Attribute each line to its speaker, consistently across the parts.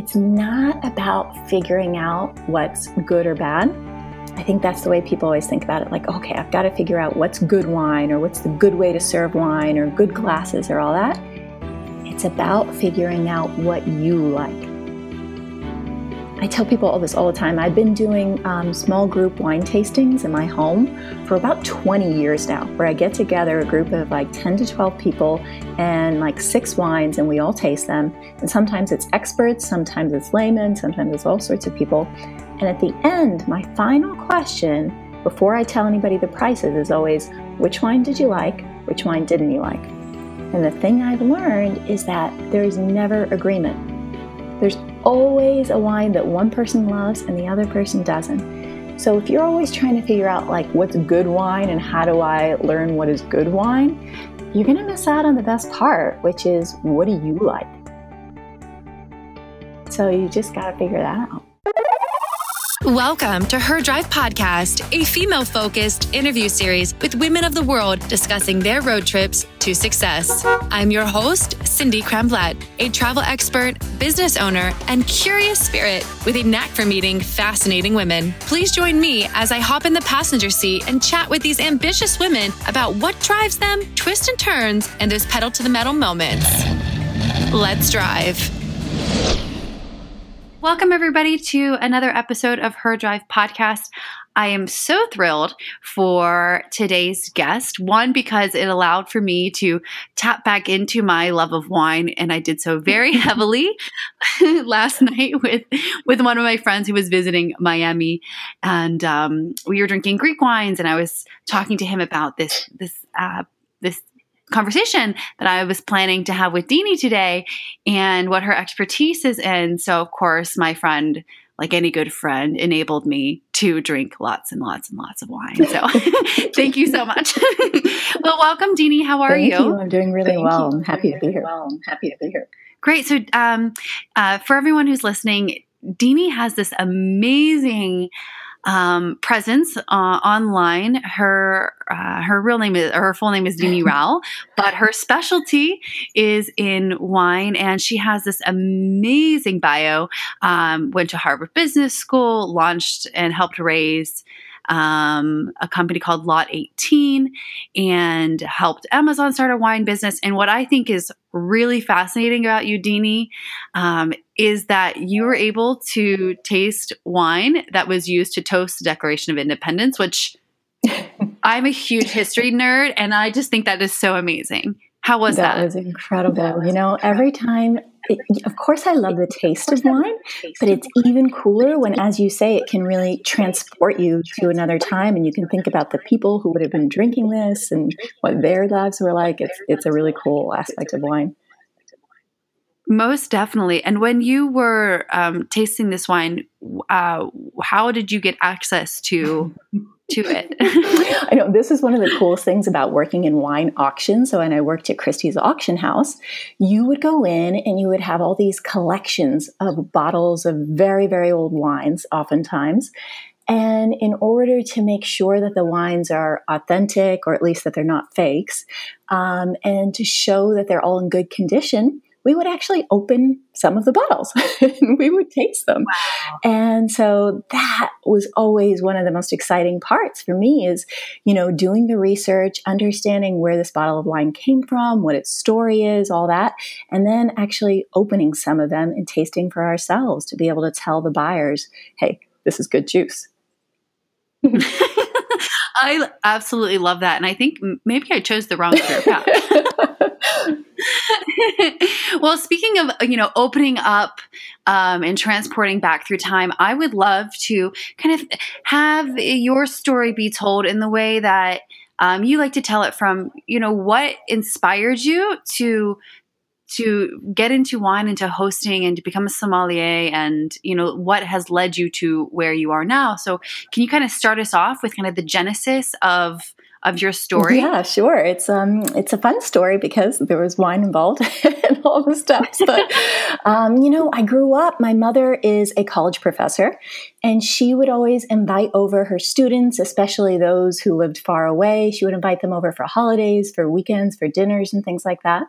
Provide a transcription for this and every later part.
Speaker 1: it's not about figuring out what's good or bad. I think that's the way people always think about it like, okay, I've got to figure out what's good wine or what's the good way to serve wine or good glasses or all that. It's about figuring out what you like. I tell people all this all the time. I've been doing um, small group wine tastings in my home for about 20 years now, where I get together a group of like 10 to 12 people and like six wines, and we all taste them. And sometimes it's experts, sometimes it's laymen, sometimes it's all sorts of people. And at the end, my final question before I tell anybody the prices is always which wine did you like? Which wine didn't you like? And the thing I've learned is that there is never agreement. There's always a wine that one person loves and the other person doesn't. So if you're always trying to figure out like what's good wine and how do I learn what is good wine, you're going to miss out on the best part, which is what do you like? So you just got to figure that out.
Speaker 2: Welcome to Her Drive Podcast, a female focused interview series with women of the world discussing their road trips to success. I'm your host, Cindy Kremblatt, a travel expert, business owner, and curious spirit with a knack for meeting fascinating women. Please join me as I hop in the passenger seat and chat with these ambitious women about what drives them, twists and turns, and those pedal to the metal moments. Let's drive. Welcome, everybody, to another episode of Her Drive podcast. I am so thrilled for today's guest. One, because it allowed for me to tap back into my love of wine, and I did so very heavily last night with with one of my friends who was visiting Miami, and um, we were drinking Greek wines, and I was talking to him about this this uh, this conversation that I was planning to have with Dini today and what her expertise is in. So, of course, my friend, like any good friend, enabled me to drink lots and lots and lots of wine. So, thank you so much. well, welcome, Dini. How are
Speaker 1: you?
Speaker 2: you?
Speaker 1: I'm doing really thank well. You. I'm happy to be here. Well.
Speaker 3: I'm happy to be here.
Speaker 2: Great. So, um, uh, for everyone who's listening, Dini has this amazing um, presence uh, online. Her uh, her real name is her full name is Dini Rao, but her specialty is in wine, and she has this amazing bio. Um, went to Harvard Business School, launched and helped raise um, a company called Lot 18 and helped Amazon start a wine business. And what I think is really fascinating about you, Dini, um, is that you were able to taste wine that was used to toast the Declaration of Independence, which I'm a huge history nerd, and I just think that is so amazing. How was that?
Speaker 1: That was incredible. You know, every time it, of course, I love the taste of wine, but it's even cooler when, as you say, it can really transport you to another time, and you can think about the people who would have been drinking this and what their lives were like. It's it's a really cool aspect of wine.
Speaker 2: Most definitely. And when you were um, tasting this wine, uh, how did you get access to to it.
Speaker 1: I know this is one of the coolest things about working in wine auctions. So when I worked at Christie's auction house, you would go in and you would have all these collections of bottles of very, very old wines, oftentimes. And in order to make sure that the wines are authentic, or at least that they're not fakes, um, and to show that they're all in good condition, we would actually open some of the bottles and we would taste them. Wow. And so that was always one of the most exciting parts for me is, you know, doing the research, understanding where this bottle of wine came from, what its story is, all that, and then actually opening some of them and tasting for ourselves to be able to tell the buyers, hey, this is good juice.
Speaker 2: I absolutely love that. And I think maybe I chose the wrong career path. well, speaking of, you know, opening up um, and transporting back through time, I would love to kind of have your story be told in the way that um, you like to tell it from, you know, what inspired you to to get into wine into hosting and to become a sommelier and you know what has led you to where you are now. So can you kind of start us off with kind of the genesis of of your story?
Speaker 1: Yeah, sure. It's um it's a fun story because there was wine involved and all the steps. But um, you know, I grew up. My mother is a college professor, and she would always invite over her students, especially those who lived far away. She would invite them over for holidays, for weekends, for dinners, and things like that.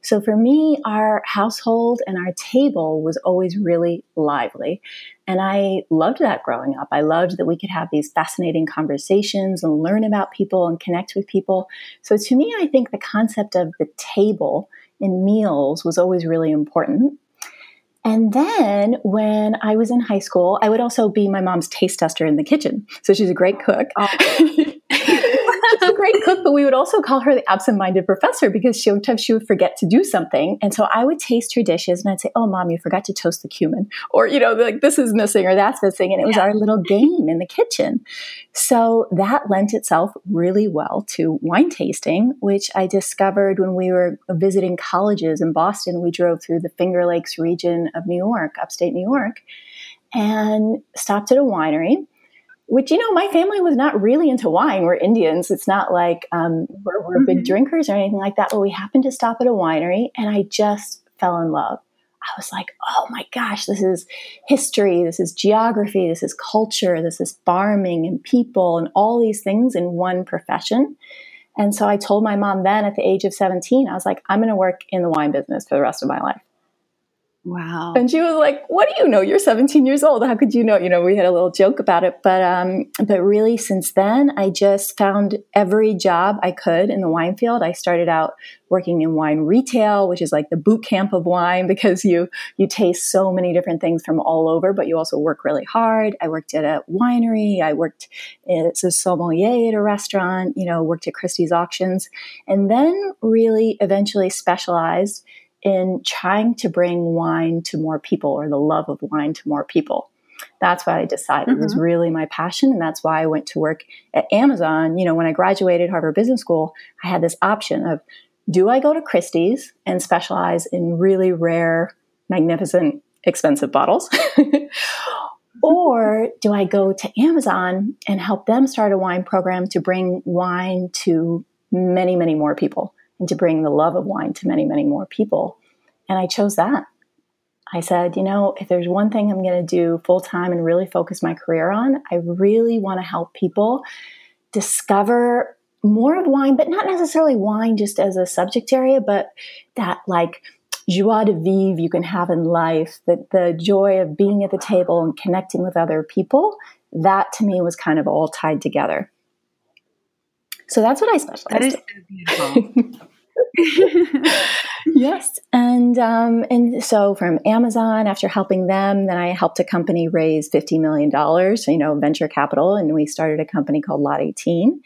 Speaker 1: So for me, our household and our table was always really lively. And I loved that growing up. I loved that we could have these fascinating conversations and learn about people and connect with people. So to me, I think the concept of the table and meals was always really important. And then when I was in high school, I would also be my mom's taste tester in the kitchen. So she's a great cook. Oh. a great cook, but we would also call her the absent-minded professor because she sometimes she would forget to do something. And so I would taste her dishes and I'd say, Oh, mom, you forgot to toast the cumin. Or, you know, like this is missing or that's missing. And it was yeah. our little game in the kitchen. So that lent itself really well to wine tasting, which I discovered when we were visiting colleges in Boston. We drove through the Finger Lakes region of New York, upstate New York, and stopped at a winery which you know my family was not really into wine. We're indians. It's not like um, we're, we're mm-hmm. big drinkers or anything like that but we happened to stop at a winery and i just fell in love. I was like oh my gosh this is history. This is geography. This is culture. This is farming and people and all these things in one profession. And so i told my mom then at the age of 17 i was like i'm going to work in the wine business for the rest of my life
Speaker 2: Wow.
Speaker 1: And she was like, "What do you know? You're 17 years old. How could you know?" You know, we had a little joke about it, but um, but really, since then, I just found every job I could in the wine field. I started out working in wine retail, which is like the boot camp of wine because you you taste so many different things from all over, but you also work really hard. I worked at a winery. I worked as a sommelier at a restaurant. You know, worked at Christie's auctions, and then really eventually specialized in trying to bring wine to more people or the love of wine to more people. That's what I decided mm-hmm. was really my passion. And that's why I went to work at Amazon. You know, when I graduated Harvard Business School, I had this option of do I go to Christie's and specialize in really rare, magnificent, expensive bottles? or do I go to Amazon and help them start a wine program to bring wine to many, many more people? And to bring the love of wine to many, many more people. And I chose that. I said, you know, if there's one thing I'm going to do full time and really focus my career on, I really want to help people discover more of wine, but not necessarily wine just as a subject area, but that like joie de vivre you can have in life, that the joy of being at the table and connecting with other people, that to me was kind of all tied together. So that's what I specialize. That is beautiful. yes, and um, and so from Amazon, after helping them, then I helped a company raise fifty million dollars, you know, venture capital, and we started a company called Lot Eighteen.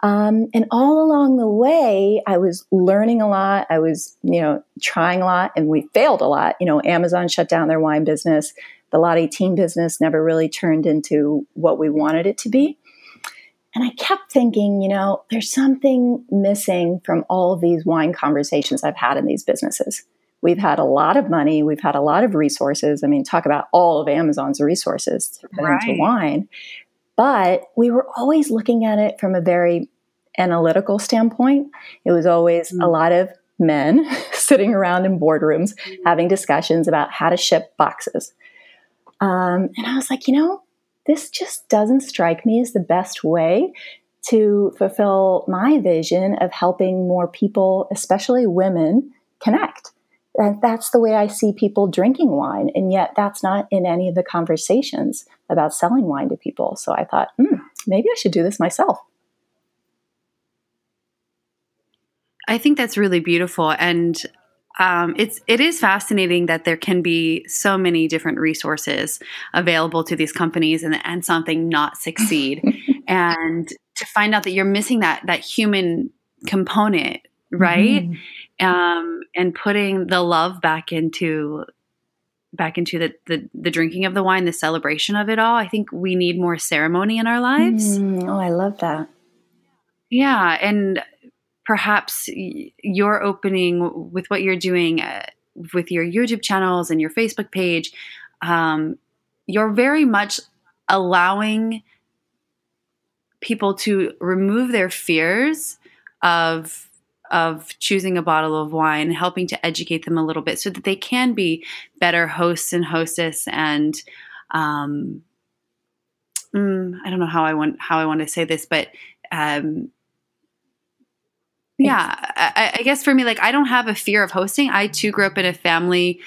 Speaker 1: Um, and all along the way, I was learning a lot. I was, you know, trying a lot, and we failed a lot. You know, Amazon shut down their wine business. The Lot 18 business never really turned into what we wanted it to be. And I kept thinking, you know, there's something missing from all of these wine conversations I've had in these businesses. We've had a lot of money, we've had a lot of resources. I mean, talk about all of Amazon's resources to right. into wine. But we were always looking at it from a very analytical standpoint. It was always mm. a lot of men sitting around in boardrooms mm. having discussions about how to ship boxes. Um, and I was like, you know, this just doesn't strike me as the best way to fulfill my vision of helping more people, especially women, connect. And that's the way I see people drinking wine. And yet, that's not in any of the conversations about selling wine to people. So I thought, hmm, maybe I should do this myself.
Speaker 2: I think that's really beautiful. And um, it's it is fascinating that there can be so many different resources available to these companies and and something not succeed. And to find out that you're missing that that human component right? Mm-hmm. um, and putting the love back into back into the, the, the drinking of the wine the celebration of it all i think we need more ceremony in our lives.
Speaker 1: Mm, oh i love that.
Speaker 2: Yeah and perhaps you're opening with what you're doing uh, with your YouTube channels and your Facebook page, um, you're very much allowing people to remove their fears of of choosing a bottle of wine, helping to educate them a little bit so that they can be better hosts and hostess and um, mm, I don't know how I want how I want to say this, but um, yeah, I, I, guess for me, like I don't have a fear of hosting. I too grew up in a family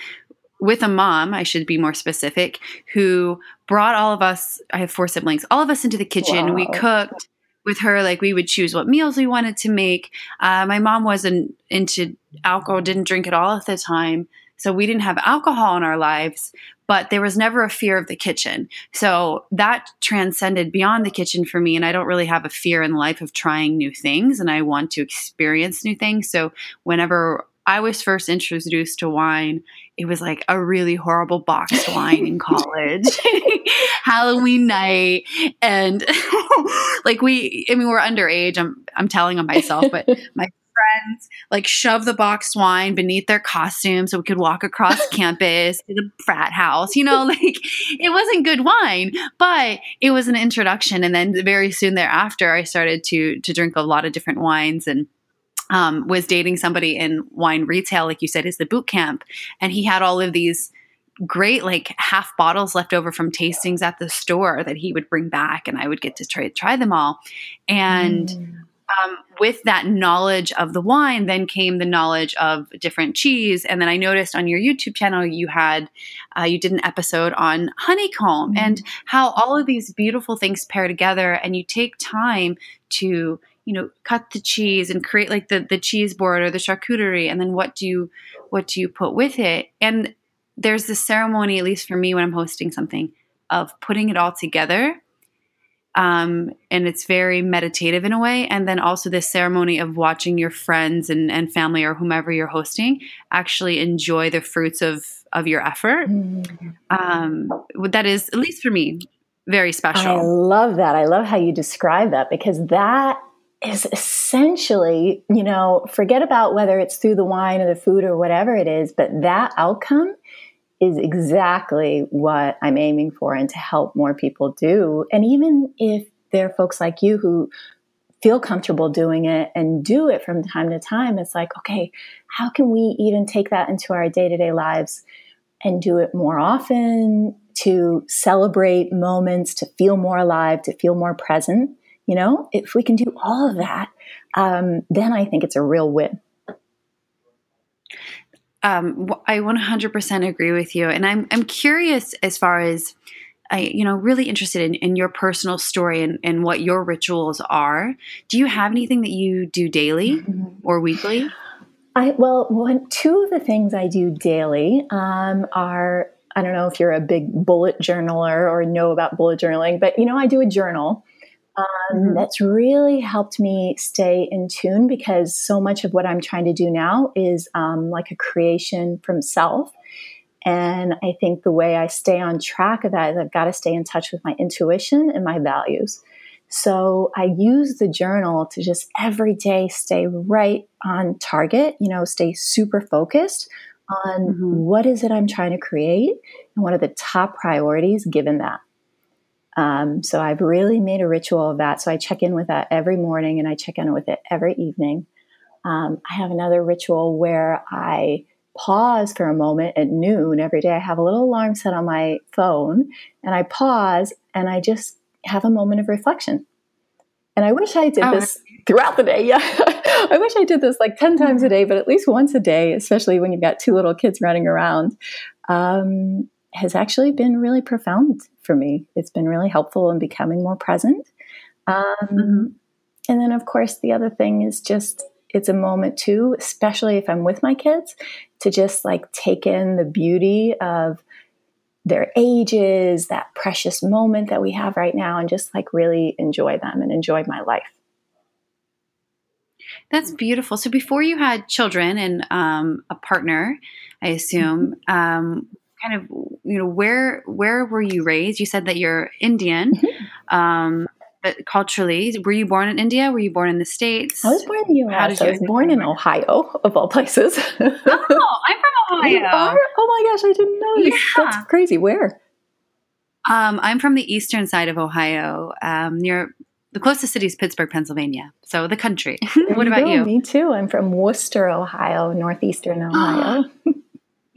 Speaker 2: with a mom, I should be more specific, who brought all of us, I have four siblings, all of us into the kitchen. Wow. We cooked with her, like we would choose what meals we wanted to make. Uh, my mom wasn't into alcohol, didn't drink at all at the time. So we didn't have alcohol in our lives, but there was never a fear of the kitchen. So that transcended beyond the kitchen for me. And I don't really have a fear in life of trying new things and I want to experience new things. So whenever I was first introduced to wine, it was like a really horrible boxed wine in college, Halloween night, and like we, I mean, we're underage. I'm I'm telling on myself, but my friends like shove the boxed wine beneath their costume so we could walk across campus to the frat house. You know, like it wasn't good wine, but it was an introduction. And then very soon thereafter, I started to to drink a lot of different wines and. Um, was dating somebody in wine retail, like you said, is the boot camp, and he had all of these great like half bottles left over from tastings at the store that he would bring back and I would get to try try them all. And mm um, with that knowledge of the wine, then came the knowledge of different cheese. And then I noticed on your YouTube channel, you had, uh, you did an episode on honeycomb mm-hmm. and how all of these beautiful things pair together. And you take time to, you know, cut the cheese and create like the, the cheese board or the charcuterie. And then what do you, what do you put with it? And there's this ceremony, at least for me when I'm hosting something, of putting it all together um, and it's very meditative in a way. And then also this ceremony of watching your friends and, and family or whomever you're hosting actually enjoy the fruits of of your effort. Mm. Um, that is, at least for me, very special.
Speaker 1: I love that. I love how you describe that because that is essentially, you know, forget about whether it's through the wine or the food or whatever it is, but that outcome is exactly what I'm aiming for and to help more people do. And even if there are folks like you who feel comfortable doing it and do it from time to time, it's like, okay, how can we even take that into our day to day lives and do it more often to celebrate moments, to feel more alive, to feel more present? You know, if we can do all of that, um, then I think it's a real win
Speaker 2: um, I 100% agree with you, and I'm I'm curious as far as I, you know, really interested in, in your personal story and, and what your rituals are. Do you have anything that you do daily mm-hmm. or weekly?
Speaker 1: I well, one, two of the things I do daily um, are I don't know if you're a big bullet journaler or know about bullet journaling, but you know, I do a journal um, mm-hmm. that's really helped me stay in tune because so much of what I'm trying to do now is um, like a creation from self. And I think the way I stay on track of that is I've got to stay in touch with my intuition and my values. So I use the journal to just every day stay right on target, you know, stay super focused on mm-hmm. what is it I'm trying to create and what are the top priorities given that. Um, so I've really made a ritual of that. So I check in with that every morning and I check in with it every evening. Um, I have another ritual where I pause for a moment at noon every day. I have a little alarm set on my phone and I pause and I just have a moment of reflection. And I wish I did oh. this throughout the day. Yeah. I wish I did this like 10 times a day, but at least once a day, especially when you've got two little kids running around. Um, has actually been really profound for me. It's been really helpful in becoming more present. Um, mm-hmm. And then, of course, the other thing is just it's a moment too, especially if I'm with my kids, to just like take in the beauty of their ages, that precious moment that we have right now, and just like really enjoy them and enjoy my life.
Speaker 2: That's beautiful. So before you had children and um, a partner, I assume, mm-hmm. um, kind of you know where where were you raised? You said that you're Indian. Mm-hmm. Um, but culturally, were you born in India? Were you born in the states?
Speaker 1: I was born in the U.S. I was born in Ohio, of all places.
Speaker 2: oh, I'm from Ohio.
Speaker 1: Oh my gosh, I didn't know. Yeah. That's crazy. Where?
Speaker 2: Um, I'm from the eastern side of Ohio, um, near the closest city is Pittsburgh, Pennsylvania. So the country. what about you,
Speaker 1: you? Me too. I'm from Wooster, Ohio, northeastern Ohio.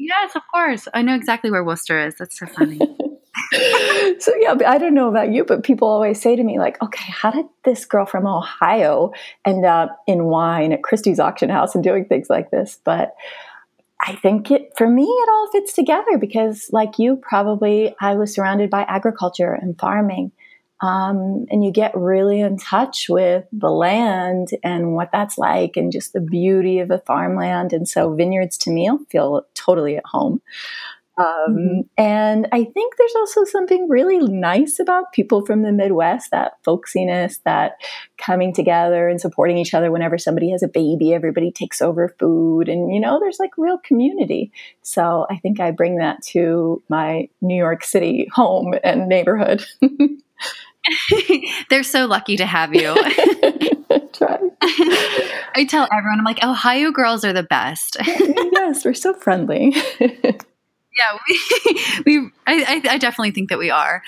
Speaker 2: yes, of course. I know exactly where Wooster is. That's so funny.
Speaker 1: so yeah, I don't know about you, but people always say to me like, "Okay, how did this girl from Ohio end up in wine at Christie's auction house and doing things like this?" But I think it for me it all fits together because like you probably I was surrounded by agriculture and farming um, and you get really in touch with the land and what that's like and just the beauty of the farmland. And so vineyards to me feel totally at home. Um, mm-hmm. And I think there's also something really nice about people from the Midwest that folksiness, that coming together and supporting each other whenever somebody has a baby, everybody takes over food. And, you know, there's like real community. So I think I bring that to my New York City home and neighborhood.
Speaker 2: They're so lucky to have you. I tell everyone, I'm like, Ohio girls are the best.
Speaker 1: yes, we're so friendly.
Speaker 2: yeah, we, we I, I, definitely think that we are.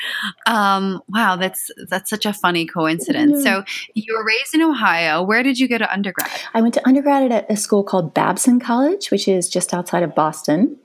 Speaker 2: Um, wow, that's that's such a funny coincidence. So you were raised in Ohio. Where did you go to undergrad?
Speaker 1: I went to undergrad at a school called Babson College, which is just outside of Boston,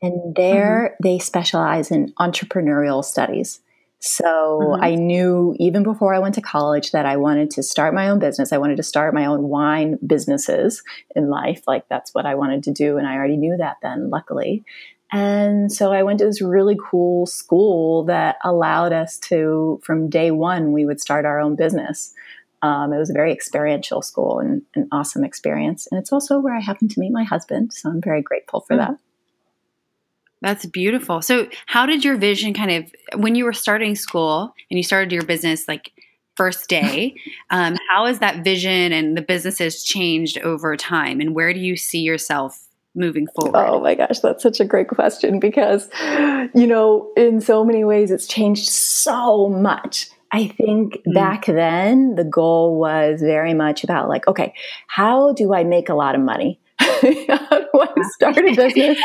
Speaker 1: and there mm-hmm. they specialize in entrepreneurial studies. So mm-hmm. I knew even before I went to college that I wanted to start my own business. I wanted to start my own wine businesses in life. Like that's what I wanted to do. And I already knew that then, luckily. And so I went to this really cool school that allowed us to, from day one, we would start our own business. Um, it was a very experiential school and an awesome experience. And it's also where I happened to meet my husband. So I'm very grateful for mm-hmm. that.
Speaker 2: That's beautiful. So, how did your vision kind of, when you were starting school and you started your business, like first day, um, how has that vision and the businesses changed over time? And where do you see yourself moving forward?
Speaker 1: Oh my gosh, that's such a great question because, you know, in so many ways, it's changed so much. I think mm. back then, the goal was very much about like, okay, how do I make a lot of money? I start a business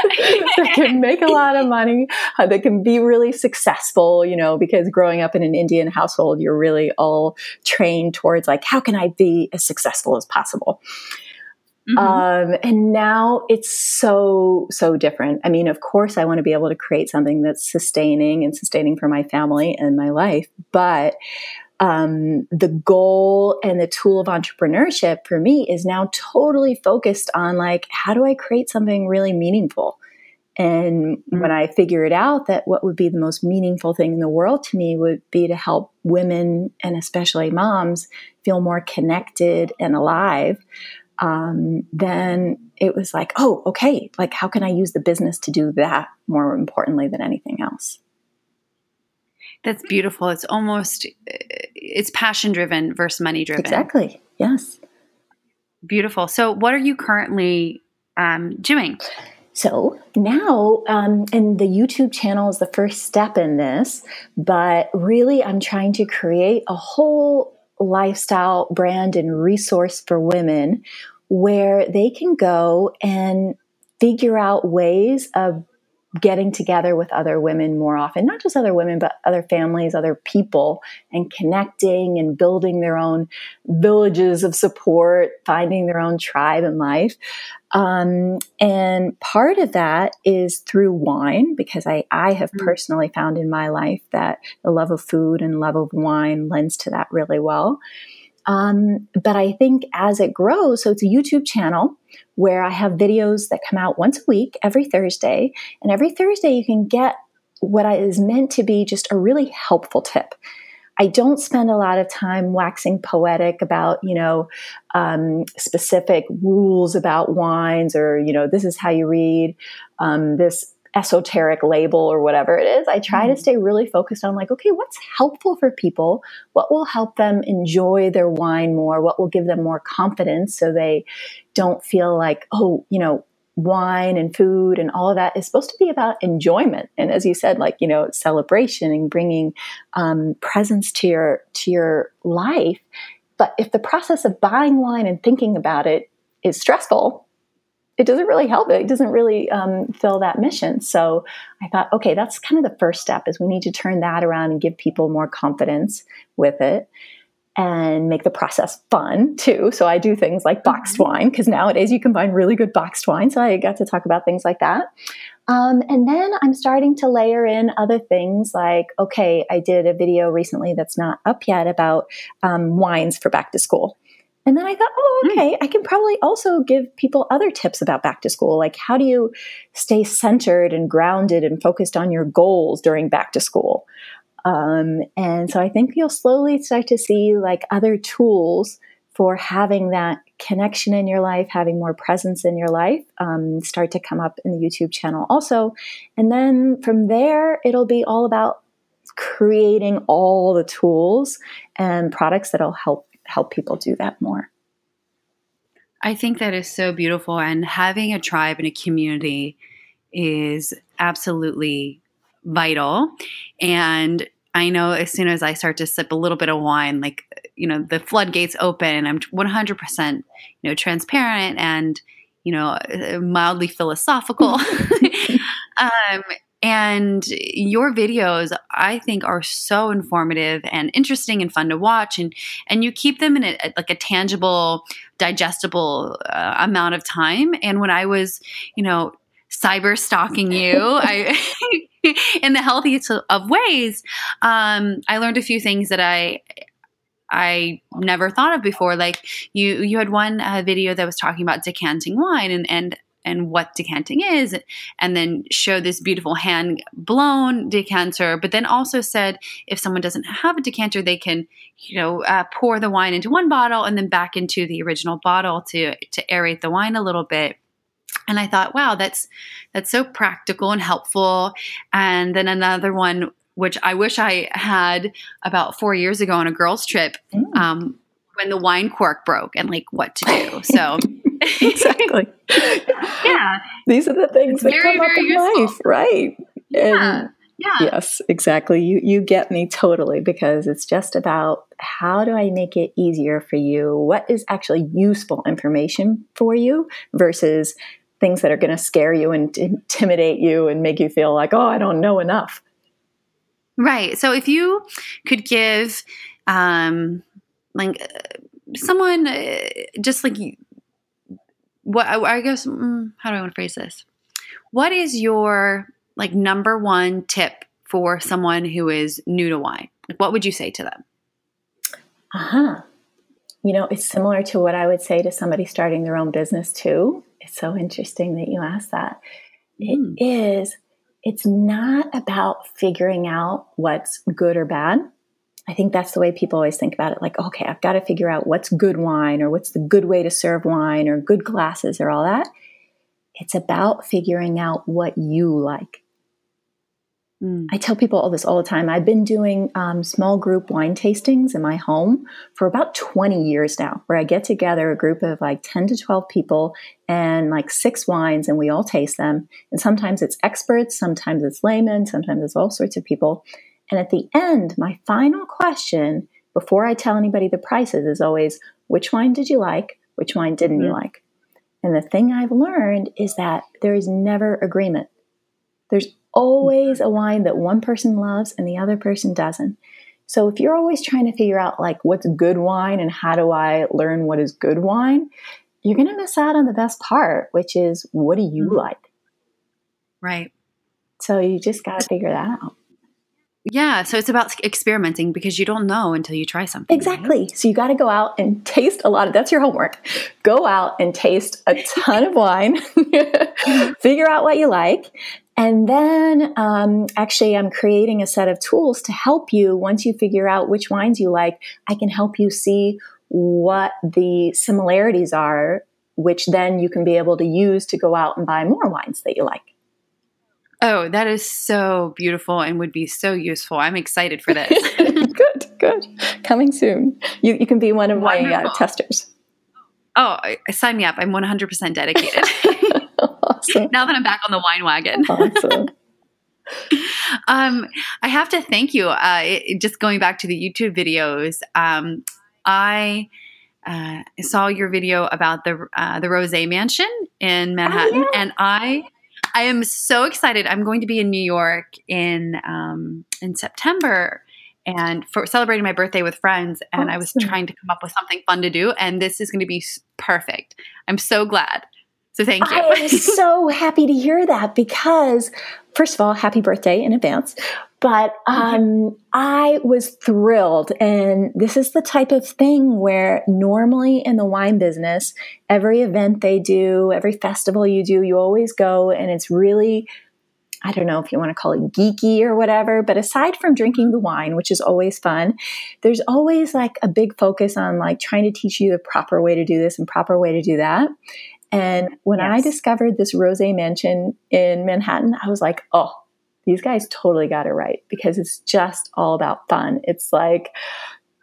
Speaker 1: that can make a lot of money, uh, that can be really successful? You know, because growing up in an Indian household, you're really all trained towards like, how can I be as successful as possible? Mm-hmm. Um, and now it's so, so different. I mean, of course, I want to be able to create something that's sustaining and sustaining for my family and my life. But um, the goal and the tool of entrepreneurship for me is now totally focused on like, how do I create something really meaningful? And mm-hmm. when I figured out that what would be the most meaningful thing in the world to me would be to help women and especially moms feel more connected and alive, um, then it was like, oh, okay, like how can I use the business to do that more importantly than anything else?
Speaker 2: That's beautiful. It's almost it's passion driven versus money driven.
Speaker 1: Exactly. Yes.
Speaker 2: Beautiful. So, what are you currently um, doing?
Speaker 1: So now, um, and the YouTube channel is the first step in this, but really, I'm trying to create a whole lifestyle brand and resource for women where they can go and figure out ways of getting together with other women more often, not just other women, but other families, other people, and connecting and building their own villages of support, finding their own tribe in life. Um, and part of that is through wine, because I, I have mm. personally found in my life that the love of food and love of wine lends to that really well. Um, but I think as it grows, so it's a YouTube channel where I have videos that come out once a week, every Thursday. And every Thursday, you can get what is meant to be just a really helpful tip. I don't spend a lot of time waxing poetic about, you know, um, specific rules about wines or, you know, this is how you read um, this esoteric label or whatever it is. I try mm-hmm. to stay really focused on like, okay, what's helpful for people? What will help them enjoy their wine more? What will give them more confidence so they don't feel like, oh, you know, wine and food and all of that is supposed to be about enjoyment and as you said like you know celebration and bringing um, presence to your to your life but if the process of buying wine and thinking about it is stressful it doesn't really help it. It doesn't really um, fill that mission. So I thought, okay, that's kind of the first step is we need to turn that around and give people more confidence with it. and make the process fun too. So I do things like boxed mm-hmm. wine because nowadays you can find really good boxed wine. So I got to talk about things like that. Um, and then I'm starting to layer in other things like, okay, I did a video recently that's not up yet about um, wines for back to school. And then I thought, oh, hmm. okay, mm. I can probably also give people other tips about back to school. Like, how do you stay centered and grounded and focused on your goals during back to school? Um, and so I think you'll slowly start to see like other tools for having that connection in your life, having more presence in your life, um, start to come up in the YouTube channel also. And then from there, it'll be all about creating all the tools and products that'll help help people do that more.
Speaker 2: I think that is so beautiful and having a tribe and a community is absolutely vital and I know as soon as I start to sip a little bit of wine, like, you know, the floodgates open and I'm 100%, you know, transparent and, you know, mildly philosophical. um, and your videos, I think, are so informative and interesting and fun to watch. And, and you keep them in a, like a tangible, digestible uh, amount of time. And when I was, you know, cyber stalking you I, in the healthiest of ways um, i learned a few things that i i never thought of before like you you had one uh, video that was talking about decanting wine and and and what decanting is and then show this beautiful hand blown decanter but then also said if someone doesn't have a decanter they can you know uh, pour the wine into one bottle and then back into the original bottle to to aerate the wine a little bit and I thought, wow, that's that's so practical and helpful. And then another one, which I wish I had about four years ago on a girls' trip, mm. um, when the wine cork broke and like what to do. So
Speaker 1: exactly,
Speaker 2: yeah,
Speaker 1: these are the things it's that very, come up in useful. life, right?
Speaker 2: Yeah. And yeah.
Speaker 1: Yes, exactly. You you get me totally because it's just about how do I make it easier for you? What is actually useful information for you versus things that are going to scare you and intimidate you and make you feel like, oh, I don't know enough.
Speaker 2: Right. So if you could give, um, like uh, someone, uh, just like what I, guess, mm, how do I want to phrase this? What is your like number one tip for someone who is new to wine? Like, what would you say to them?
Speaker 1: Uh huh. You know, it's similar to what I would say to somebody starting their own business too. It's so interesting that you asked that. Mm. It is, it's not about figuring out what's good or bad. I think that's the way people always think about it. Like, okay, I've got to figure out what's good wine or what's the good way to serve wine or good glasses or all that. It's about figuring out what you like. Mm. I tell people all this all the time. I've been doing um, small group wine tastings in my home for about 20 years now, where I get together a group of like 10 to 12 people and like six wines and we all taste them. And sometimes it's experts, sometimes it's laymen, sometimes it's all sorts of people. And at the end, my final question before I tell anybody the prices is always which wine did you like? Which wine didn't mm. you like? And the thing I've learned is that there is never agreement. There's always a wine that one person loves and the other person doesn't. So if you're always trying to figure out like what's good wine and how do I learn what is good wine, you're going to miss out on the best part, which is what do you mm-hmm. like?
Speaker 2: Right.
Speaker 1: So you just got to figure that out.
Speaker 2: Yeah, so it's about experimenting because you don't know until you try something.
Speaker 1: Exactly. Right? So you got to go out and taste a lot of that's your homework. Go out and taste a ton of wine, figure out what you like, and then um, actually, I'm creating a set of tools to help you once you figure out which wines you like. I can help you see what the similarities are, which then you can be able to use to go out and buy more wines that you like.
Speaker 2: Oh, that is so beautiful and would be so useful. I'm excited for this.
Speaker 1: good, good. Coming soon. You, you can be one of Wonderful. my uh, testers.
Speaker 2: Oh, sign me up. I'm 100% dedicated. awesome. now that I'm back on the wine wagon. Awesome. um, I have to thank you. Uh, it, just going back to the YouTube videos, um, I uh, saw your video about the uh, the Rosé Mansion in Manhattan, oh, yeah. and I I am so excited. I'm going to be in New York in um, in September, and for celebrating my birthday with friends. And awesome. I was trying to come up with something fun to do. And this is going to be perfect. I'm so glad. So thank you.
Speaker 1: I'm so happy to hear that because, first of all, happy birthday in advance. But um, I was thrilled. And this is the type of thing where normally in the wine business, every event they do, every festival you do, you always go and it's really I don't know if you want to call it geeky or whatever, but aside from drinking the wine, which is always fun, there's always like a big focus on like trying to teach you the proper way to do this and proper way to do that. And when yes. I discovered this Rosé Mansion in Manhattan, I was like, oh, these guys totally got it right because it's just all about fun. It's like,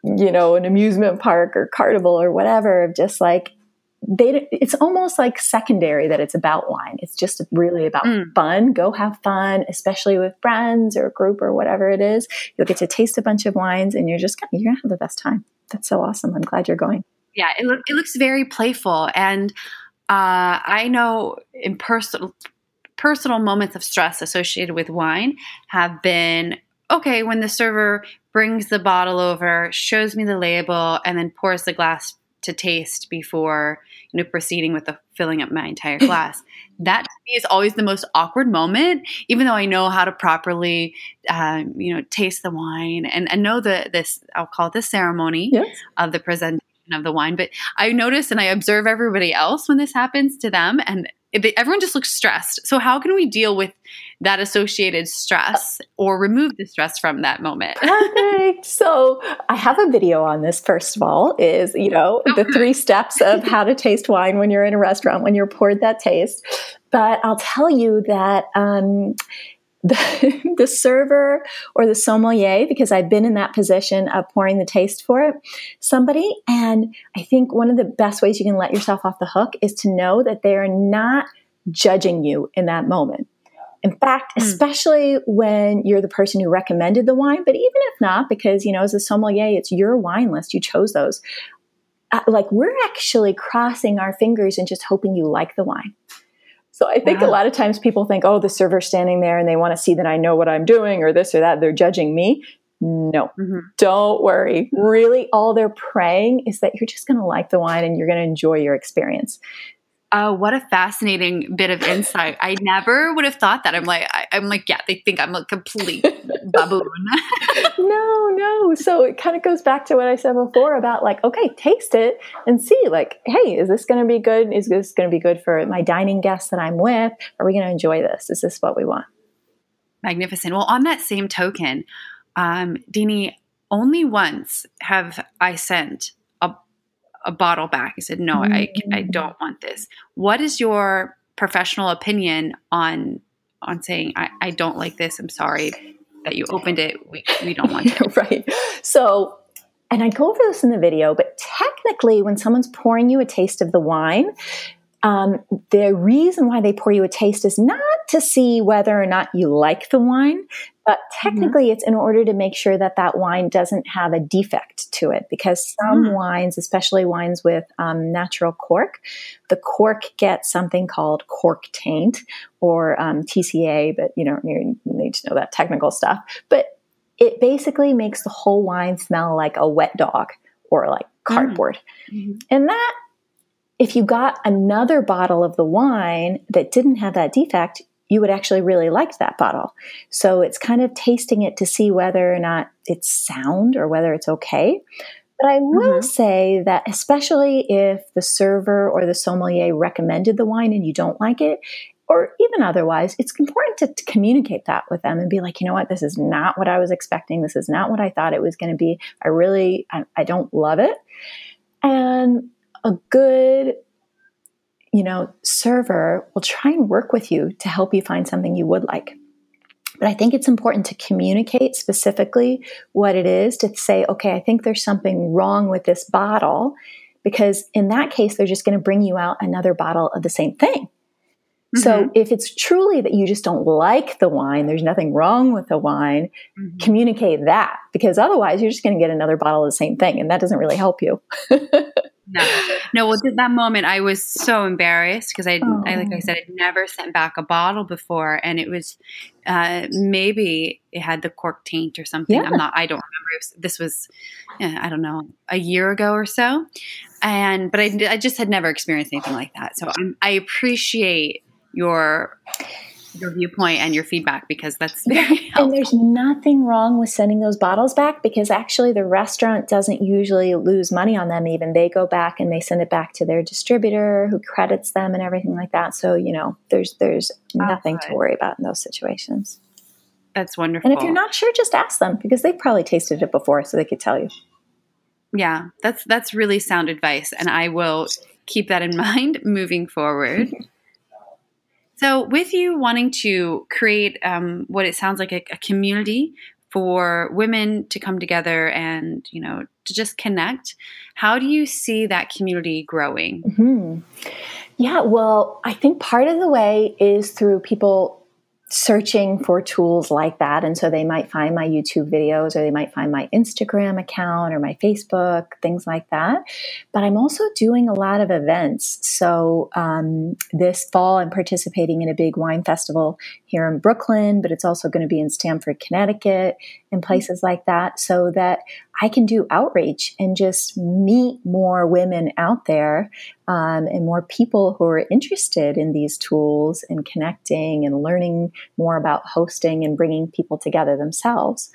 Speaker 1: you know, an amusement park or carnival or whatever, Of just like they it's almost like secondary that it's about wine. It's just really about mm. fun. Go have fun especially with friends or a group or whatever it is. You'll get to taste a bunch of wines and you're just gonna, you're gonna have the best time. That's so awesome. I'm glad you're going.
Speaker 2: Yeah it, lo- it looks very playful and uh, i know in personal personal moments of stress associated with wine have been okay when the server brings the bottle over shows me the label and then pours the glass to taste before you know proceeding with the filling up my entire glass that to me is always the most awkward moment even though i know how to properly um, you know taste the wine and, and know the this i'll call it the ceremony yes. of the presentation of the wine but i notice and i observe everybody else when this happens to them and everyone just looks stressed. So how can we deal with that associated stress or remove the stress from that moment?
Speaker 1: Perfect. So I have a video on this. First of all, is you know the three steps of how to taste wine when you're in a restaurant when you're poured that taste. But I'll tell you that. Um, the, the, server or the sommelier, because I've been in that position of pouring the taste for it, somebody. And I think one of the best ways you can let yourself off the hook is to know that they are not judging you in that moment. In fact, mm. especially when you're the person who recommended the wine, but even if not, because, you know, as a sommelier, it's your wine list, you chose those. Uh, like, we're actually crossing our fingers and just hoping you like the wine. So I think wow. a lot of times people think, oh, the server's standing there and they want to see that I know what I'm doing or this or that. They're judging me. No, mm-hmm. don't worry. Really, all they're praying is that you're just going to like the wine and you're going to enjoy your experience.
Speaker 2: Oh, what a fascinating bit of insight. I never would have thought that. I'm like, I, am like, yeah, they think I'm a complete baboon.
Speaker 1: no, no. So it kind of goes back to what I said before about like, okay, taste it and see, like, hey, is this going to be good? Is this going to be good for my dining guests that I'm with? Are we going to enjoy this? Is this what we want?
Speaker 2: Magnificent. Well, on that same token, um, Dini, only once have I sent a bottle back. He said, "No, mm-hmm. I I mm. don't want this." What is your professional opinion on on saying I, I don't like this? I'm sorry that you opened it. We we don't want it.
Speaker 1: right. So and I go over this in the video, but technically, when someone's pouring you a taste of the wine, um, the reason why they pour you a taste is not to see whether or not you like the wine, but mm-hmm. technically, mm-hmm. it's in order to make sure that that wine doesn't have a defect to it. Because some mm. wines, especially wines with um, natural cork, the cork gets something called cork taint or um, TCA, but you don't need to know that technical stuff. But it basically makes the whole wine smell like a wet dog or like mm. cardboard. Mm-hmm. And that if you got another bottle of the wine that didn't have that defect, you would actually really like that bottle. So it's kind of tasting it to see whether or not it's sound or whether it's okay. But I will mm-hmm. say that, especially if the server or the sommelier recommended the wine and you don't like it, or even otherwise, it's important to, to, communicate that with them and be like, you know what, this is not what I was expecting. This is not what I thought it was going to be. I really, I, I don't love it. And a good you know server will try and work with you to help you find something you would like but i think it's important to communicate specifically what it is to say okay i think there's something wrong with this bottle because in that case they're just going to bring you out another bottle of the same thing so mm-hmm. if it's truly that you just don't like the wine, there's nothing wrong with the wine, mm-hmm. communicate that because otherwise you're just going to get another bottle of the same thing and that doesn't really help you.
Speaker 2: no, no. Well, at that moment, I was so embarrassed because I, I, like I said, I'd never sent back a bottle before, and it was uh, maybe it had the cork taint or something.
Speaker 1: Yeah.
Speaker 2: I'm not. I don't remember. This was, yeah, I don't know, a year ago or so, and but I, I just had never experienced anything like that. So I'm, I appreciate your your viewpoint and your feedback because that's very helpful.
Speaker 1: And there's nothing wrong with sending those bottles back because actually the restaurant doesn't usually lose money on them. Even they go back and they send it back to their distributor who credits them and everything like that. So you know, there's there's nothing to worry about in those situations.
Speaker 2: That's wonderful.
Speaker 1: And if you're not sure, just ask them because they've probably tasted it before, so they could tell you.
Speaker 2: yeah, that's that's really sound advice, and I will keep that in mind moving forward. so, with you wanting to create um, what it sounds like a, a community for women to come together and you know to just connect, how do you see that community growing?
Speaker 1: Hmm. Yeah, well, I think part of the way is through people searching for tools like that. And so they might find my YouTube videos or they might find my Instagram account or my Facebook, things like that. But I'm also doing a lot of events. So um, this fall, I'm participating in a big wine festival here in Brooklyn, but it's also going to be in Stamford, Connecticut, and places like that, so that I can do outreach and just meet more women out there um, and more people who are interested in these tools and connecting and learning more about hosting and bringing people together themselves.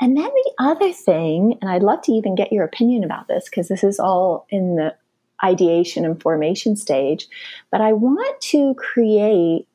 Speaker 1: And then the other thing, and I'd love to even get your opinion about this because this is all in the ideation and formation stage, but I want to create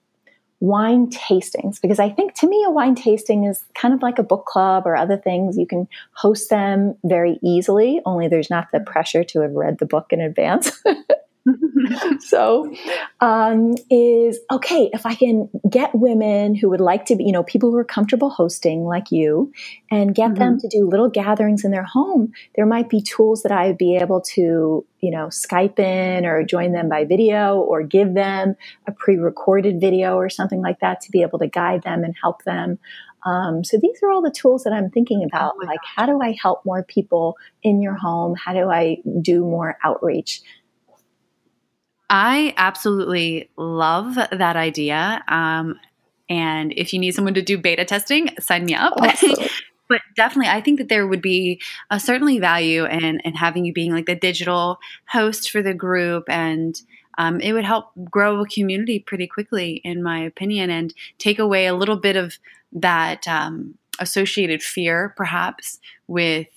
Speaker 1: wine tastings because I think to me a wine tasting is kind of like a book club or other things. You can host them very easily, only there's not the pressure to have read the book in advance. so um, is okay if i can get women who would like to be you know people who are comfortable hosting like you and get mm-hmm. them to do little gatherings in their home there might be tools that i would be able to you know skype in or join them by video or give them a pre-recorded video or something like that to be able to guide them and help them um, so these are all the tools that I'm thinking about.
Speaker 2: Oh
Speaker 1: like, how do I help more people in your home? How do I do more outreach?
Speaker 2: I absolutely love that idea. Um, and if you need someone to do beta testing, sign me up.
Speaker 1: Awesome.
Speaker 2: but definitely, I think that there would be a certainly value in, in having you being like the digital host for the group. And um, it would help grow a community pretty quickly, in my opinion, and take away a little bit of that um, associated fear, perhaps, with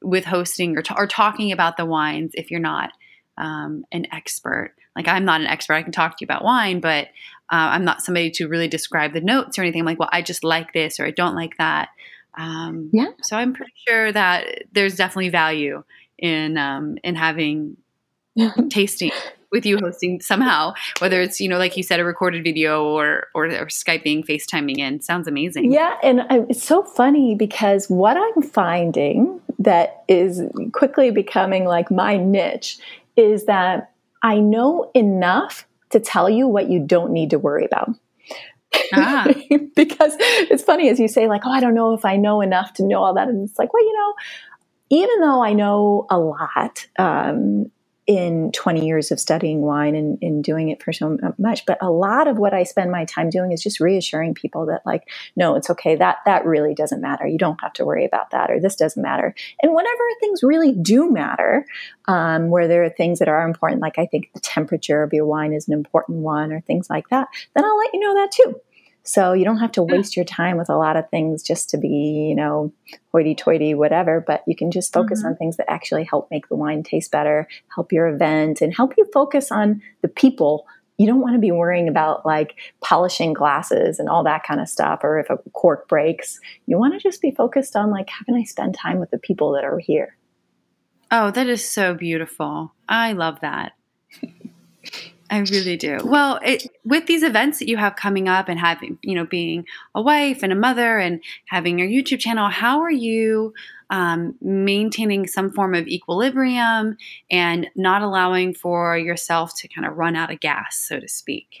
Speaker 2: with hosting or, t- or talking about the wines if you're not um, an expert. Like I'm not an expert. I can talk to you about wine, but uh, I'm not somebody to really describe the notes or anything. I'm like, well, I just like this or I don't like that. Um,
Speaker 1: yeah.
Speaker 2: So I'm pretty sure that there's definitely value in um, in having tasting with you hosting somehow, whether it's you know like you said a recorded video or or, or skyping, FaceTiming in. Sounds amazing.
Speaker 1: Yeah, and I, it's so funny because what I'm finding that is quickly becoming like my niche is that I know enough to tell you what you don't need to worry about.
Speaker 2: Ah.
Speaker 1: because it's funny as you say, like, oh, I don't know if I know enough to know all that. And it's like, well, you know, even though I know a lot, um, in 20 years of studying wine and, and doing it for so much. But a lot of what i spend my time doing is just reassuring people that like no it's okay. That that really doesn't matter. You don't have to worry about that or this doesn't matter. And whenever things really do matter um, where there are things that are important like i think the temperature of your wine is an important one or things like that then i'll let you know that too so you don't have to waste your time with a lot of things just to be, you know, hoity toity, whatever, but you can just focus
Speaker 2: Mm-hmm.
Speaker 1: on things that actually help make the wine taste better, help your event, and help you focus on the people. You don't want to be worrying about like polishing glasses and all that kind of stuff, or if a cork breaks. You want to just be focused on like, how can I spend time with the people that are here?
Speaker 2: Oh, that is so beautiful. I love that. I really do. Well, it, with these events that you have coming up and having, you know, being a wife and a mother and having your YouTube channel, how are you um, maintaining some form of equilibrium and not allowing for yourself to kind of run out of gas, so to speak?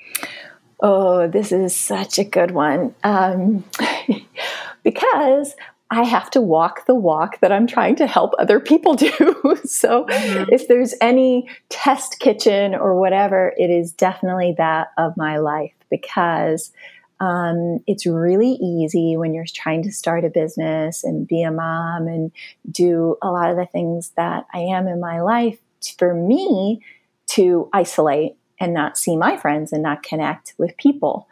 Speaker 1: Oh, this is such a good one. Um, because I have to walk the walk that I'm trying to help other people do. so
Speaker 2: Mhm.
Speaker 1: if there's any test kitchen or whatever, it is definitely that of my life because Um, it's really easy when you're trying to start a business and be a mom and do a lot of the things that I am in my life for me to isolate and not see my friends and not connect with people.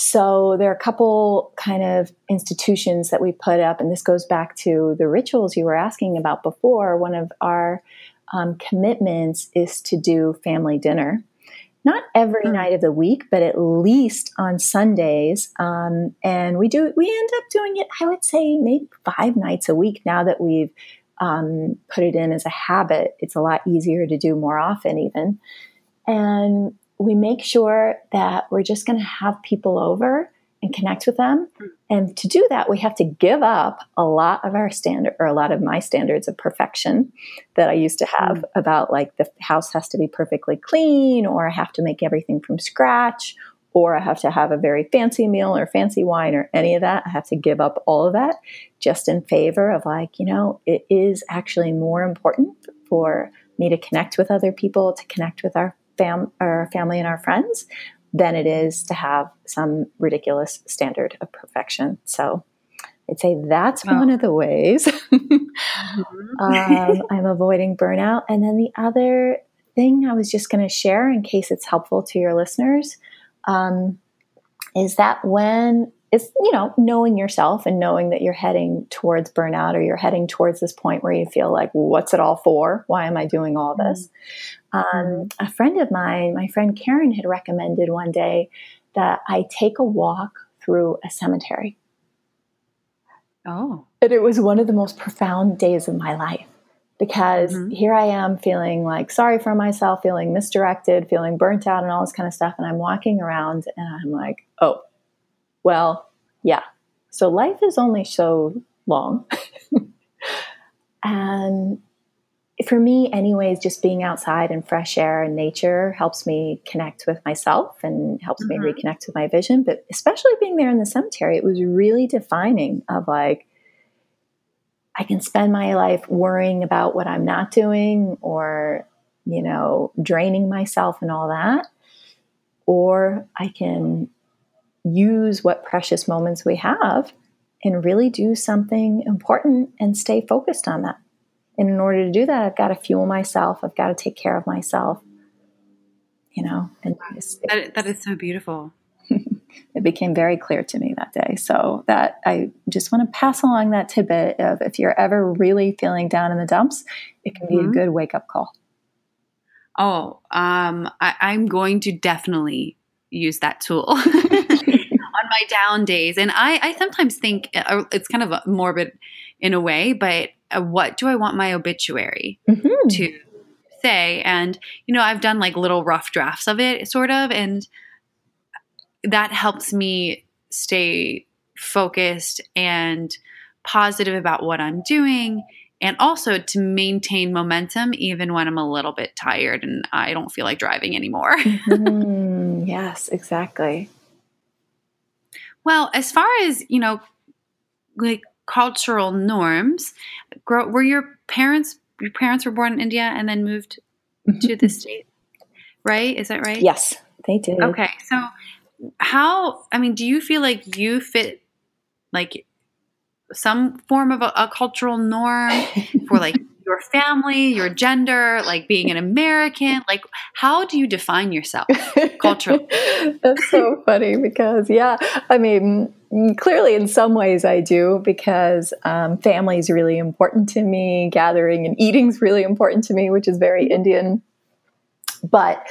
Speaker 1: So there are a couple kind of institutions that we put up, and this goes back to the rituals you were asking about before. One of our um, commitments is to do family dinner. Not every mm-hmm. night of the week, but at least on Sundays. Um, and we do we end up doing it, I would say, maybe five nights a week now that we've um, put it in as a habit. It's a lot easier to do more often, even. And we make sure that we're just going to have people over and connect with them. Hmm. And to do that, we have to give up a lot of our standard or a lot of my standards of perfection that I used to have mm. about like the house has to be perfectly clean, or I have to make everything from scratch, or I have to have a very fancy meal or fancy wine or any of that. I have to give up all of that just in favor of like, you know, it is actually more important for me to connect with other people, to connect with our fam- our family and our friends than it is to have some ridiculous standard of perfection. So I'd say that's one of the ways mm-hmm. um, I'm avoiding burnout. And then the other thing I was just going to share in case it's helpful to your listeners um, is that when is you know knowing yourself and knowing that you're heading towards burnout or you're heading towards this point where you feel like what's it all for why am i doing all mm-hmm. this mm-hmm. um, a friend of mine my friend karen had recommended one day that i take a walk through a cemetery
Speaker 2: oh
Speaker 1: and it was one of the most profound days of my life because mm-hmm. here I am feeling like sorry for myself, feeling misdirected, feeling burnt out, and all this kind of stuff. And I'm walking around and I'm like, oh, well, yeah. So life is only so long. and for me, anyways, just being outside and fresh air and nature helps me connect with myself and helps mm-hmm. me reconnect with my vision. But especially being there in the cemetery, it was really defining of like, I can spend my life worrying about what I'm not doing or, you know, draining myself and all that. Or I can use what precious moments we have and really do something important and stay focused on that. And in order to do that, I've got to fuel myself. I've got to take care of myself. You know, and
Speaker 2: that, that is so beautiful.
Speaker 1: it became very clear to me that day. So that I just want to pass along that tidbit of if you're ever really feeling down in the dumps, it can be mm-hmm. a good wake up call.
Speaker 2: Oh, um, I, I'm going to definitely use that tool. my down days. And I, I sometimes think uh, it's kind of morbid in a way, but uh, what do I want my obituary mm-hmm. to say? And, you know, I've done like little rough drafts of it, sort of, and that helps me stay focused and positive about what I'm doing and also to maintain momentum even when I'm a little bit tired and I don't feel like driving anymore.
Speaker 1: mm, yes, exactly.
Speaker 2: Well, as far as, you know, like cultural norms, were your parents your parents were born in India and then moved to the state? Right? Is that right?
Speaker 1: Yes, they did.
Speaker 2: Okay. So how I mean, do you feel like you fit like some form of a, a cultural norm for like your family, your gender, like being an American? Like, how do you define yourself culturally?
Speaker 1: That's so funny because, yeah, I mean, clearly in some ways I do because um, family is really important to me. Gathering and eating is really important to me, which is very Indian. But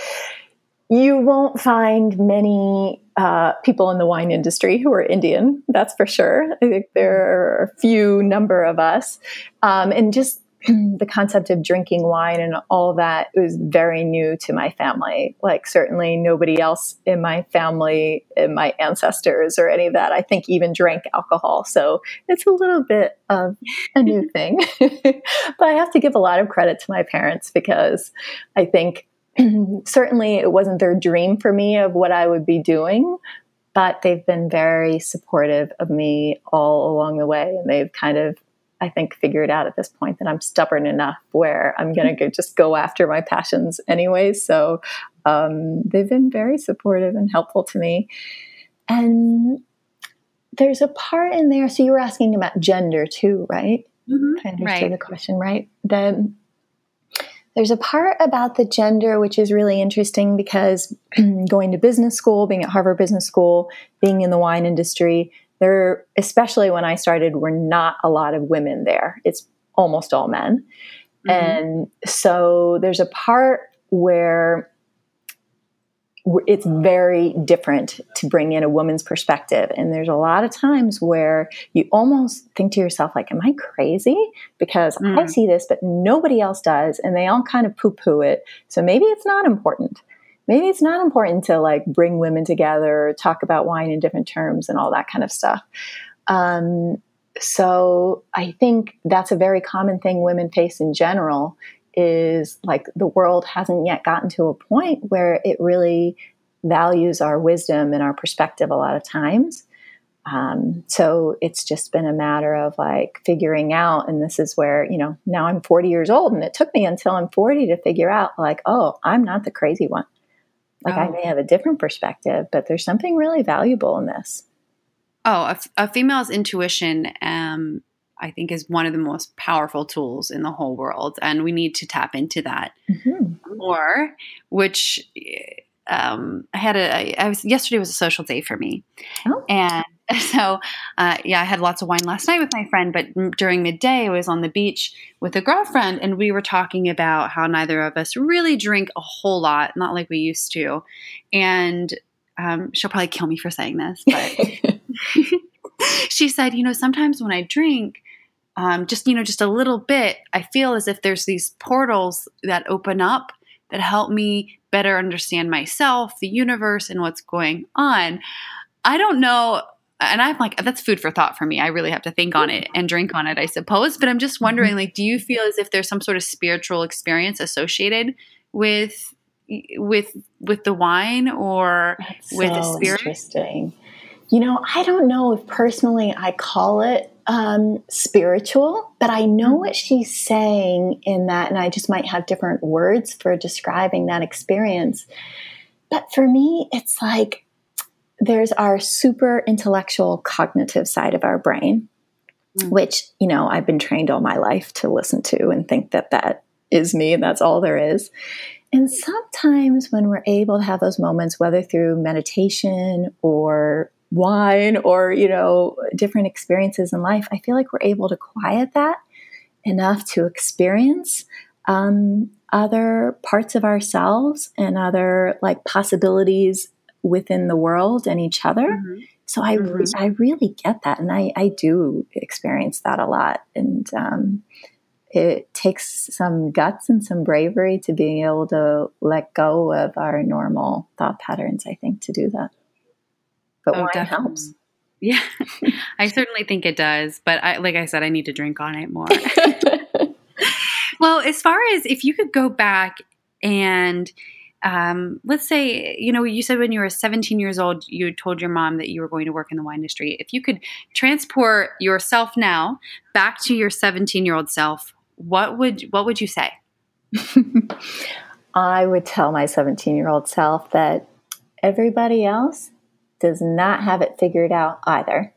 Speaker 1: you won't find many uh, people in the wine industry who are Indian, that's for sure. I think there are a few number of us. Um, and just the concept of drinking wine and all that was very new to my family. Like, certainly nobody else in my family, in my ancestors, or any of that, I think even drank alcohol. So it's a little bit of a new thing. but I have to give a lot of credit to my parents because I think certainly it wasn't their dream for me of what I would be doing. But they've been very supportive of me all along the way, and they've kind of I think, figured out at this point that I'm stubborn enough where I'm going to just go after my passions anyway. So um, they've been very supportive and helpful to me. And there's a part in there. So you were asking about gender too, right? Mm-hmm. I understood right. the question, right? The, there's a part about the gender which is really interesting because going to business school, being at Harvard Business School, being in the wine industry, there, especially when I started, were not a lot of women there. It's almost all men. Mm-hmm. And so there's a part where it's very different to bring in a woman's perspective. And there's a lot of times where you almost think to yourself, like, am I crazy? Because mm. I see this, but nobody else does. And they all kind of poo poo it. So maybe it's not important. Maybe it's not important to like bring women together, talk about wine in different terms, and all that kind of stuff. Um, so I think that's a very common thing women face in general is like the world hasn't yet gotten to a point where it really values our wisdom and our perspective a lot of times. Um, so it's just been a matter of like figuring out, and this is where, you know, now I'm 40 years old, and it took me until I'm 40 to figure out, like, oh, I'm not the crazy one. Like, oh. I may have a different perspective, but there's something really valuable in this.
Speaker 2: Oh, a, a female's intuition um, I think is one of the most powerful tools in the whole world, and we need to tap into that mm-hmm. more. Which um, I had a, I was yesterday was a social day for me, oh. and so uh, yeah, I had lots of wine last night with my friend, but during midday I was on the beach with a girlfriend, and we were talking about how neither of us really drink a whole lot, not like we used to, and um, she'll probably kill me for saying this, but. she said, you know, sometimes when I drink, um, just you know just a little bit i feel as if there's these portals that open up that help me better understand myself the universe and what's going on i don't know and i'm like that's food for thought for me i really have to think on it and drink on it i suppose but i'm just wondering mm-hmm. like do you feel as if there's some sort of spiritual experience associated with with with the wine or that's with so the spirit
Speaker 1: interesting you know i don't know if personally i call it um, spiritual, but I know mm-hmm. what she's saying in that, and I just might have different words for describing that experience. But for me, it's like there's our super intellectual cognitive side of our brain, mm. which, you know, I've been trained all my life to listen to and think that that is me and that's all there is. And sometimes when we're able to have those moments, whether through meditation or wine or you know different experiences in life i feel like we're able to quiet that enough to experience um, other parts of ourselves and other like possibilities within the world and each other mm-hmm. so I, mm-hmm. I really get that and I, I do experience that a lot and um, it takes some guts and some bravery to being able to let go of our normal thought patterns i think to do that but oh, wine helps.
Speaker 2: Yeah, I certainly think it does. But I, like I said, I need to drink on it more. well, as far as if you could go back and um, let's say, you know, you said when you were 17 years old, you told your mom that you were going to work in the wine industry. If you could transport yourself now back to your 17 year old self, what would what would you say?
Speaker 1: I would tell my 17 year old self that everybody else does not have it figured out either.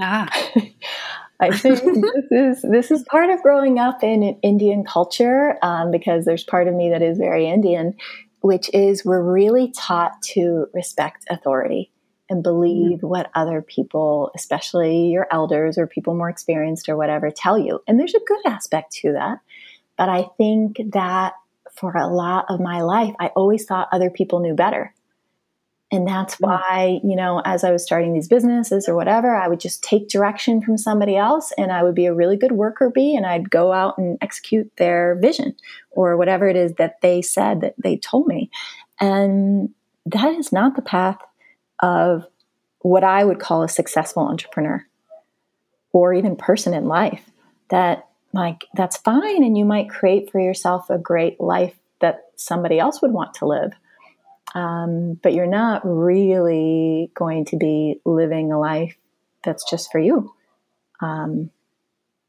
Speaker 1: Ah. I think this is this is part of growing up in Indian culture um, because there's part of me that is very Indian, which is we're really taught to respect authority and believe mm-hmm. what other people, especially your elders or people more experienced or whatever, tell you. And there's a good aspect to that, but I think that for a lot of my life, I always thought other people knew better. And that's hmm. why, you know, as I was starting these businesses or whatever, I would just take direction from somebody else and I would be a really good worker bee and I'd go out and execute their vision or whatever it is that they said that they told me. And that is not the path of what I would call a successful entrepreneur or even person in life. That, like, that's fine. And you might create for yourself a great life that somebody else would want to live um, but you're not really going to be living a life that's just for you. Um,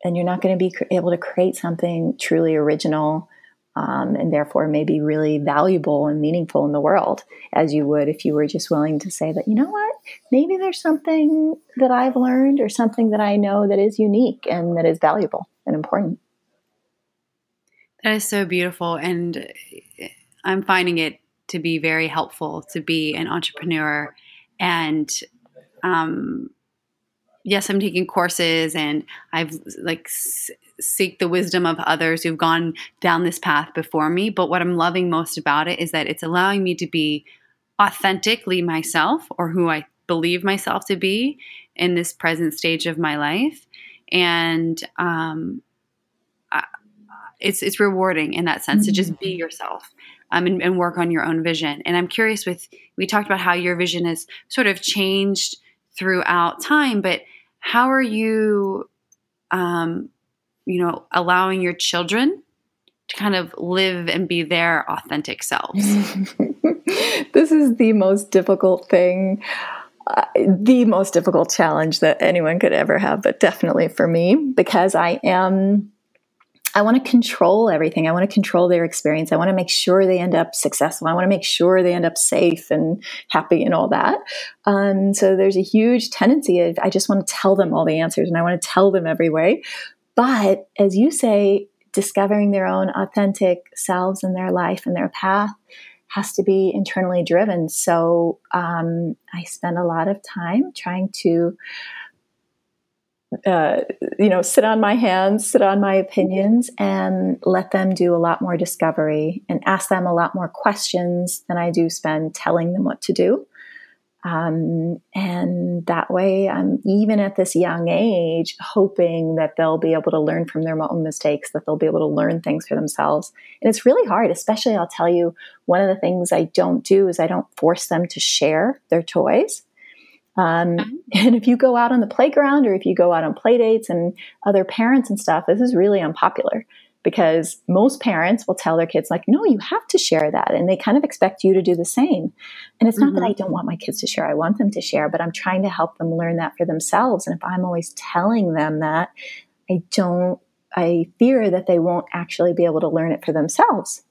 Speaker 1: and you're not going to be able to create something truly original um, and therefore may be really valuable and meaningful in the world as you would if you were just willing to say that, you know what, maybe there's something that I've learned or something that I know that is unique and that is valuable and important.
Speaker 2: That is so beautiful. And I'm finding it to be very helpful to be an entrepreneur. And um, yes, I'm taking courses and I've like seek the wisdom of others who've gone down this path before me. But what I'm loving most about it is that it's allowing me to be authentically myself or who I believe myself to be in this present stage of my life. And um, I, it's it's rewarding in that sense mm-hmm. to just be mm-hmm. yourself um, and, and work on your own vision. And I'm curious with we talked about how your vision has sort of changed throughout time, but how are you um, you know, allowing your children to kind of live and be their authentic selves?
Speaker 1: this is the most difficult thing, uh, the most difficult challenge that anyone could ever have, but definitely for me, because I am. I want to control everything. I want to control their experience. I want to make sure they end up successful. I want to make sure they end up safe and happy and all that. Um, so there's a huge tendency of I just want to tell them all the answers and I want to tell them every way. But as you say, discovering their own authentic selves and their life and their path has to be internally driven. So um, I spend a lot of time trying to, uh, you know, sit on my hands, sit on my opinions, and let them do a lot more discovery and ask them a lot more questions than I do spend telling them what to do. Um, and that way, I'm even at this young age hoping that they'll be able to learn from their own mistakes, that they'll be able to learn things for themselves. And it's really hard, especially I'll tell you, one of the things I don't do is I don't force them to share their toys. Um, mm-hmm. and if you go out on the playground or if you go out on play dates and other parents and stuff, this is really unpopular because most parents will tell their kids like no you have to share that and they kind of expect you to do the same and it's not mm-hmm. that i don't want my kids to share i want them to share but i'm trying to help them learn that for themselves and if i'm always telling them that i don't i fear that they won't actually be able to learn it for themselves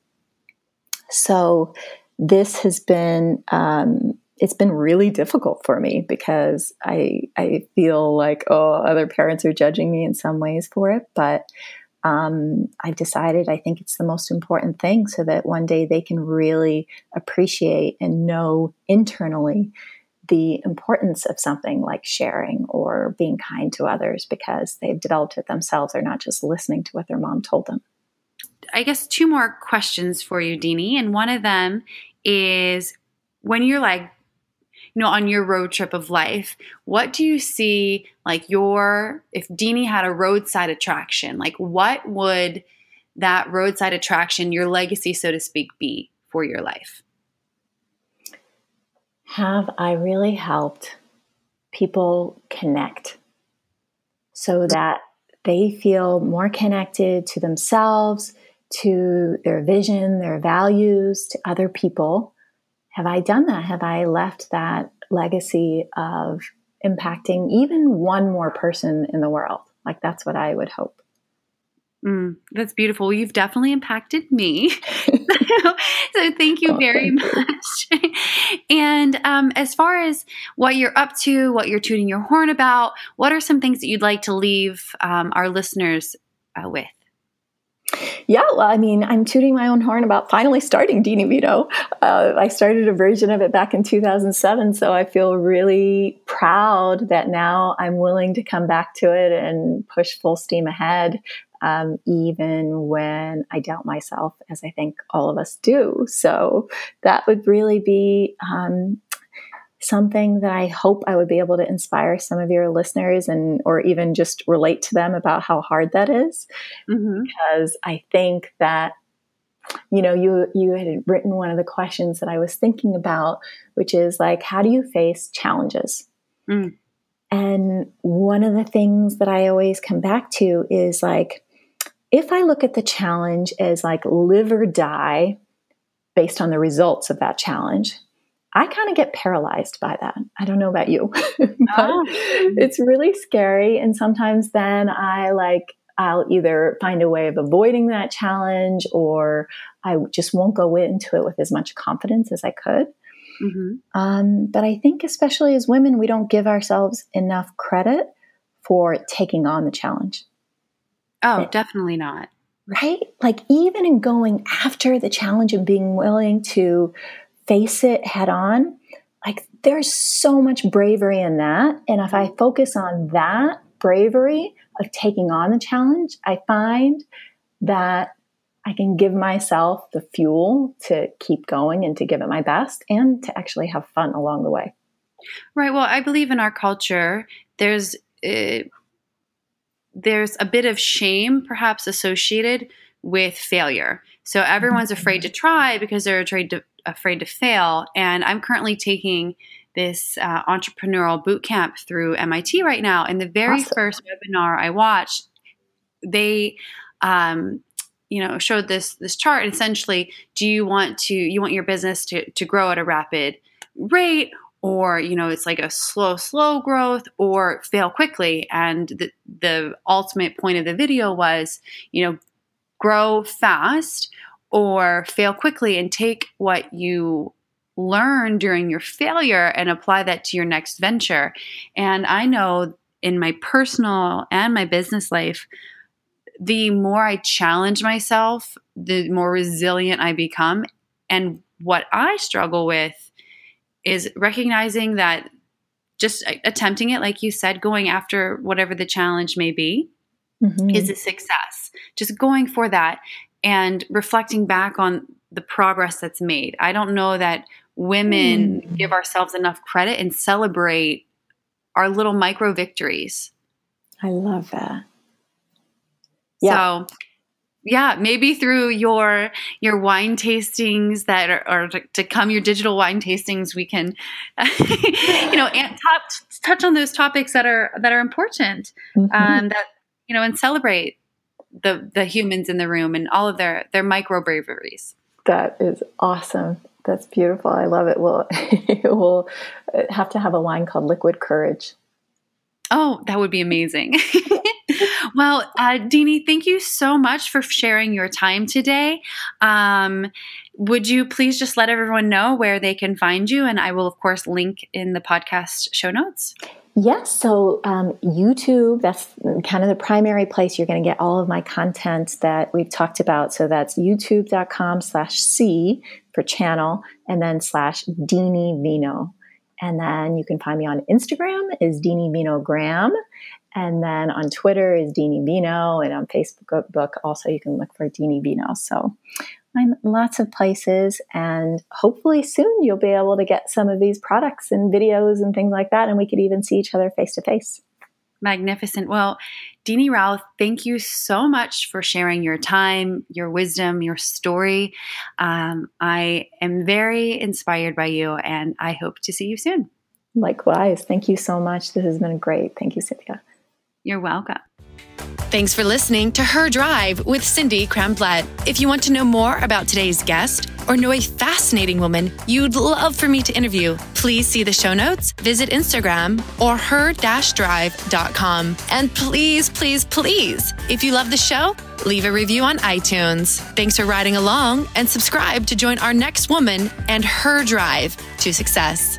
Speaker 1: so this has been um, it's been really difficult for me because I I feel like oh other parents are judging me in some ways for it, but um, I've decided I think it's the most important thing so that one day they can really appreciate and know internally the importance of something like sharing or being kind to others because they've developed it themselves. They're not just listening to what their mom told them.
Speaker 2: I guess two more questions for you, Dini. And one of them is when you're like you know, on your road trip of life, what do you see like your, if Dini had a roadside attraction, like what would that roadside attraction, your legacy, so to speak, be for your life?
Speaker 1: Have I really helped people connect so that they feel more connected to themselves, to their vision, their values, to other people? Have I done that? Have I left that legacy of impacting even one more person in the world? Like that's what I would hope.
Speaker 2: Mm, that's beautiful. You've definitely impacted me. so thank you oh, very much. And um, as far as what you're up to, what you're tooting your horn about, what are some things that you'd like to leave um, our listeners uh, with?
Speaker 1: Yeah, well, I mean, I'm tooting my own horn about finally starting Dini Vino. Uh, I started a version of it back in 2007, so I feel really proud that now I'm willing to come back to it and push full steam ahead, um, even when I doubt myself, as I think all of us do. So that would really be um, something that I hope I would be able to inspire some of your listeners and or even just relate to them about how hard that is. Mm-hmm. Because I think that you know you you had written one of the questions that I was thinking about which is like how do you face challenges? Mm. And one of the things that I always come back to is like if I look at the challenge as like live or die based on the results of that challenge, I kind of get paralyzed by that. I don't know about you, but oh. it's really scary. And sometimes then I like, I'll either find a way of avoiding that challenge or I just won't go into it with as much confidence as I could. Mm-hmm. Um, but I think, especially as women, we don't give ourselves enough credit for taking on the challenge.
Speaker 2: Oh, it, definitely not.
Speaker 1: Right? Like, even in going after the challenge and being willing to face it head on, like, there's so much bravery in that. And if I focus on that bravery of taking on the challenge, I find that I can give myself the fuel to keep going and to give it my best and to actually have fun along the way.
Speaker 2: Right. Well, I believe in our culture, there's uh, there's a bit of shame perhaps associated with failure. So everyone's mm-hmm. afraid to try because they're afraid to afraid to fail. And I'm currently taking this uh, entrepreneurial boot camp through MIT right now. And the very awesome. first webinar I watched, they um, you know showed this this chart essentially do you want to you want your business to to grow at a rapid rate or you know it's like a slow slow growth or fail quickly and the the ultimate point of the video was you know grow fast or fail quickly and take what you learn during your failure and apply that to your next venture and i know in my personal and my business life the more I challenge myself, the more resilient I become. And what I struggle with is recognizing that just attempting it, like you said, going after whatever the challenge may be, mm-hmm. is a success. Just going for that and reflecting back on the progress that's made. I don't know that women mm. give ourselves enough credit and celebrate our little micro victories.
Speaker 1: I love that.
Speaker 2: Yeah. So yeah, maybe through your your wine tastings that are, are to, to, come, your digital wine tastings, we can, you know, and top, touch on those topics that are that are important, mm-hmm. um, that you know, and celebrate the the humans in the room and all of their their micro braveries.
Speaker 1: That is awesome. That's beautiful. I love it. We'll we'll have to have a wine called Liquid Courage.
Speaker 2: Oh, that would be amazing. well, uh, Dini, thank you so much for sharing your time today. Um, would you please just let everyone know where they can find you? And I will, of course, link in the podcast show notes.
Speaker 1: Yes, so um, YouTube, that's kind of the primary place you're going to get all of my content that we've talked about. So that's youtube.com slash C for channel and then slash Dini Vino. And then you can find me on Instagram is Dini Vino Graham. And then on Twitter is Dini Vino, and on Facebook also you can look for Dini Vino. So I'm lots of places, and hopefully soon you'll be able to get some of these products and videos and things like that, and we could even see each other face to face.
Speaker 2: Magnificent. Well, Dini Rao, thank you so much for sharing your time, your wisdom, your story. Um, I am very inspired by you, and I hope to see you soon.
Speaker 1: Likewise. Thank you so much. This has been great. Thank you, Cynthia.
Speaker 2: You're welcome.
Speaker 3: Thanks for listening to Her Drive with Cindy Cramblett. If you want to know more about today's guest or know a fascinating woman you'd love for me to interview, please see the show notes, visit Instagram or her-drive.com. And please, please, please, if you love the show, leave a review on iTunes. Thanks for riding along and subscribe to join our next woman and her drive to success.